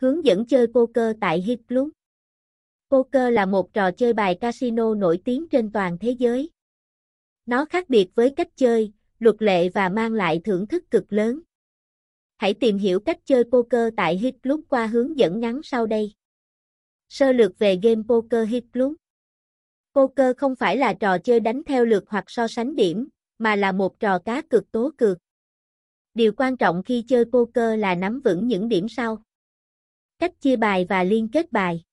Hướng dẫn chơi poker tại Hit Club. Poker là một trò chơi bài casino nổi tiếng trên toàn thế giới. Nó khác biệt với cách chơi, luật lệ và mang lại thưởng thức cực lớn. Hãy tìm hiểu cách chơi poker tại Hit Club qua hướng dẫn ngắn sau đây. Sơ lược về game poker Hit Club. Poker không phải là trò chơi đánh theo lượt hoặc so sánh điểm, mà là một trò cá cược tố cược. Điều quan trọng khi chơi poker là nắm vững những điểm sau. Cách chia bài và liên kết bài.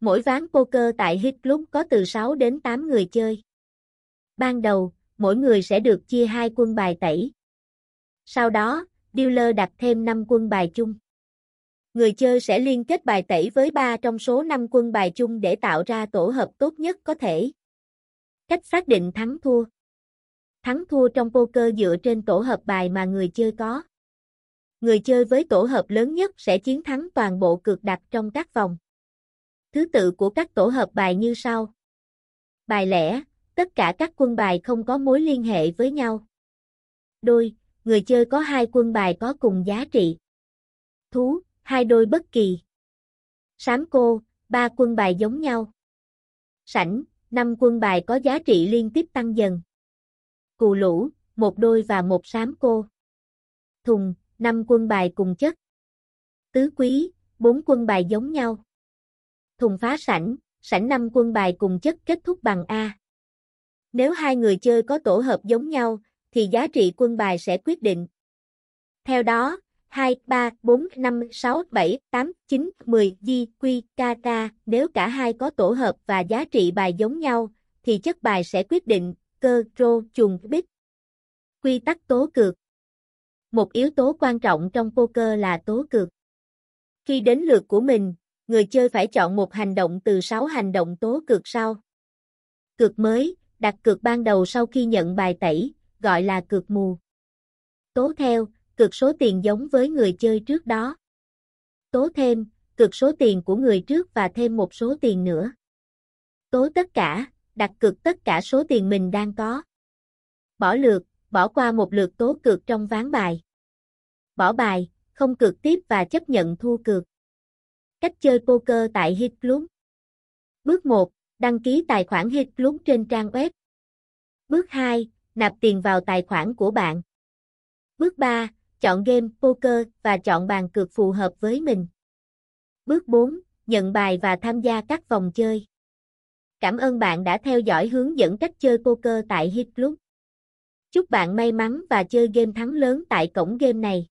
Mỗi ván poker tại Hit Club có từ 6 đến 8 người chơi. Ban đầu, mỗi người sẽ được chia hai quân bài tẩy. Sau đó, dealer đặt thêm 5 quân bài chung. Người chơi sẽ liên kết bài tẩy với 3 trong số 5 quân bài chung để tạo ra tổ hợp tốt nhất có thể. Cách xác định thắng thua Thắng thua trong poker dựa trên tổ hợp bài mà người chơi có. Người chơi với tổ hợp lớn nhất sẽ chiến thắng toàn bộ cược đặt trong các vòng. Thứ tự của các tổ hợp bài như sau. Bài lẻ, tất cả các quân bài không có mối liên hệ với nhau. Đôi, người chơi có hai quân bài có cùng giá trị. Thú, hai đôi bất kỳ. Sám cô, ba quân bài giống nhau. Sảnh, năm quân bài có giá trị liên tiếp tăng dần. Cù lũ, một đôi và một sám cô. Thùng, năm quân bài cùng chất. Tứ quý, bốn quân bài giống nhau. Thùng phá sảnh, sảnh năm quân bài cùng chất kết thúc bằng A. Nếu hai người chơi có tổ hợp giống nhau, thì giá trị quân bài sẽ quyết định. Theo đó, 2, 3, 4, 5, 6, 7, 8, 9, 10, di, quy, ca, ca, nếu cả hai có tổ hợp và giá trị bài giống nhau, thì chất bài sẽ quyết định, cơ, rô, trùng, bích. Quy tắc tố cược một yếu tố quan trọng trong poker là tố cược. Khi đến lượt của mình, người chơi phải chọn một hành động từ 6 hành động tố cược sau. Cược mới, đặt cược ban đầu sau khi nhận bài tẩy, gọi là cược mù. Tố theo, cược số tiền giống với người chơi trước đó. Tố thêm, cược số tiền của người trước và thêm một số tiền nữa. Tố tất cả, đặt cược tất cả số tiền mình đang có. Bỏ lượt, bỏ qua một lượt tố cược trong ván bài. Bỏ bài, không cược tiếp và chấp nhận thua cược. Cách chơi poker tại Hit Club Bước 1. Đăng ký tài khoản Hit Club trên trang web. Bước 2. Nạp tiền vào tài khoản của bạn. Bước 3. Chọn game poker và chọn bàn cược phù hợp với mình. Bước 4. Nhận bài và tham gia các vòng chơi. Cảm ơn bạn đã theo dõi hướng dẫn cách chơi poker tại Hit Club. Chúc bạn may mắn và chơi game thắng lớn tại cổng game này.